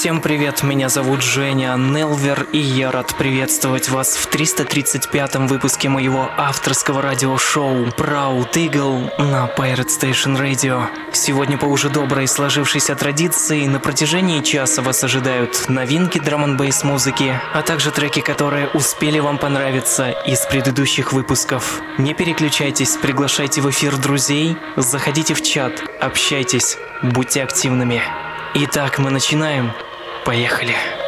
Всем привет, меня зовут Женя Нелвер, и я рад приветствовать вас в 335-м выпуске моего авторского радиошоу Proud Eagle на Pirate Station Radio. Сегодня по уже доброй сложившейся традиции на протяжении часа вас ожидают новинки драм н музыки, а также треки, которые успели вам понравиться из предыдущих выпусков. Не переключайтесь, приглашайте в эфир друзей, заходите в чат, общайтесь, будьте активными. Итак, мы начинаем. Поехали.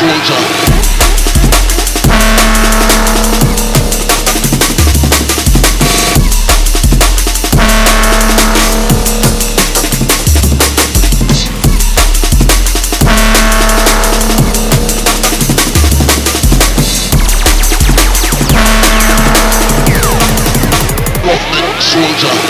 Georgia. soldier.